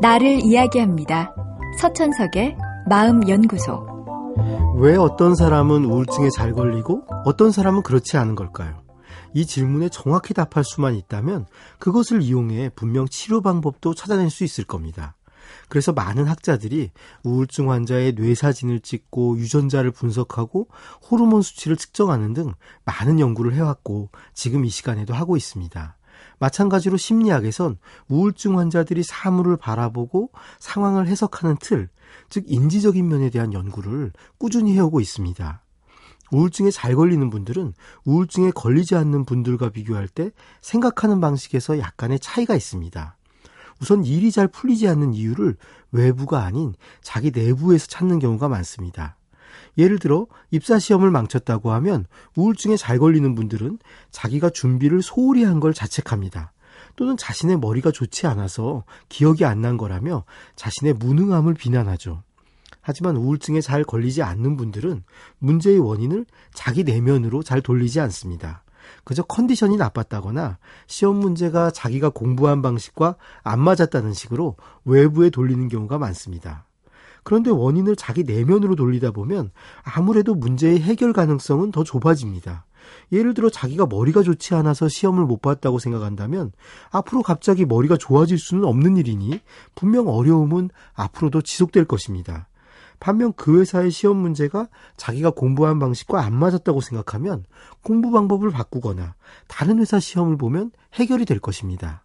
나를 이야기합니다. 서천석의 마음연구소. 왜 어떤 사람은 우울증에 잘 걸리고 어떤 사람은 그렇지 않은 걸까요? 이 질문에 정확히 답할 수만 있다면 그것을 이용해 분명 치료 방법도 찾아낼 수 있을 겁니다. 그래서 많은 학자들이 우울증 환자의 뇌사진을 찍고 유전자를 분석하고 호르몬 수치를 측정하는 등 많은 연구를 해왔고 지금 이 시간에도 하고 있습니다. 마찬가지로 심리학에선 우울증 환자들이 사물을 바라보고 상황을 해석하는 틀, 즉 인지적인 면에 대한 연구를 꾸준히 해오고 있습니다. 우울증에 잘 걸리는 분들은 우울증에 걸리지 않는 분들과 비교할 때 생각하는 방식에서 약간의 차이가 있습니다. 우선 일이 잘 풀리지 않는 이유를 외부가 아닌 자기 내부에서 찾는 경우가 많습니다. 예를 들어 입사 시험을 망쳤다고 하면 우울증에 잘 걸리는 분들은 자기가 준비를 소홀히 한 걸 자책합니다. 또는 자신의 머리가 좋지 않아서 기억이 안 난 거라며 자신의 무능함을 비난하죠. 하지만 우울증에 잘 걸리지 않는 분들은 문제의 원인을 자기 내면으로 잘 돌리지 않습니다. 그저 컨디션이 나빴다거나 시험 문제가 자기가 공부한 방식과 안 맞았다는 식으로 외부에 돌리는 경우가 많습니다. 그런데 원인을 자기 내면으로 돌리다 보면 아무래도 문제의 해결 가능성은 더 좁아집니다. 예를 들어 자기가 머리가 좋지 않아서 시험을 못 봤다고 생각한다면 앞으로 갑자기 머리가 좋아질 수는 없는 일이니 분명 어려움은 앞으로도 지속될 것입니다. 반면 그 회사의 시험 문제가 자기가 공부한 방식과 안 맞았다고 생각하면 공부 방법을 바꾸거나 다른 회사 시험을 보면 해결이 될 것입니다.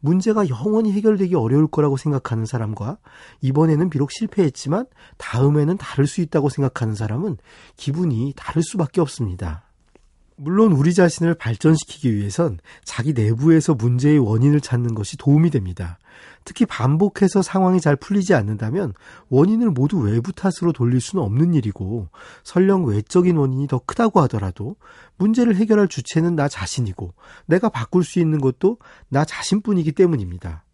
문제가 영원히 해결되기 어려울 거라고 생각하는 사람과 이번에는 비록 실패했지만 다음에는 다를 수 있다고 생각하는 사람은 기분이 다를 수밖에 없습니다. 물론 우리 자신을 발전시키기 위해선 자기 내부에서 문제의 원인을 찾는 것이 도움이 됩니다. 특히 반복해서 상황이 잘 풀리지 않는다면 원인을 모두 외부 탓으로 돌릴 수는 없는 일이고 설령 외적인 원인이 더 크다고 하더라도 문제를 해결할 주체는 나 자신이고 내가 바꿀 수 있는 것도 나 자신뿐이기 때문입니다.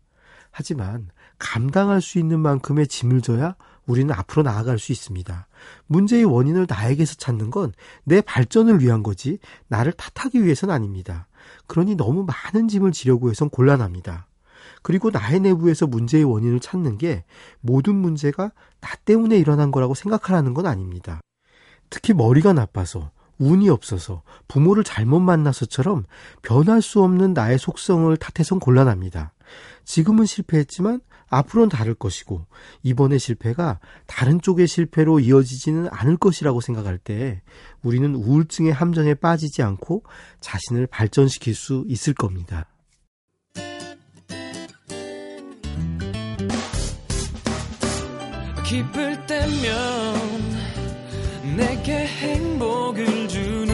하지만 감당할 수 있는 만큼의 짐을 져야 우리는 앞으로 나아갈 수 있습니다. 문제의 원인을 나에게서 찾는 건 내 발전을 위한 거지 나를 탓하기 위해서는 아닙니다. 그러니 너무 많은 짐을 지려고 해선 곤란합니다. 그리고 나의 내부에서 문제의 원인을 찾는 게 모든 문제가 나 때문에 일어난 거라고 생각하라는 건 아닙니다. 특히 머리가 나빠서 운이 없어서 부모를 잘못 만나서처럼 변할 수 없는 나의 속성을 탓해선 곤란합니다. 지금은 실패했지만 앞으로는 다를 것이고 이번의 실패가 다른 쪽의 실패로 이어지지는 않을 것이라고 생각할 때 우리는 우울증의 함정에 빠지지 않고 자신을 발전시킬 수 있을 겁니다. 기쁠 때면 내게 행복을 주는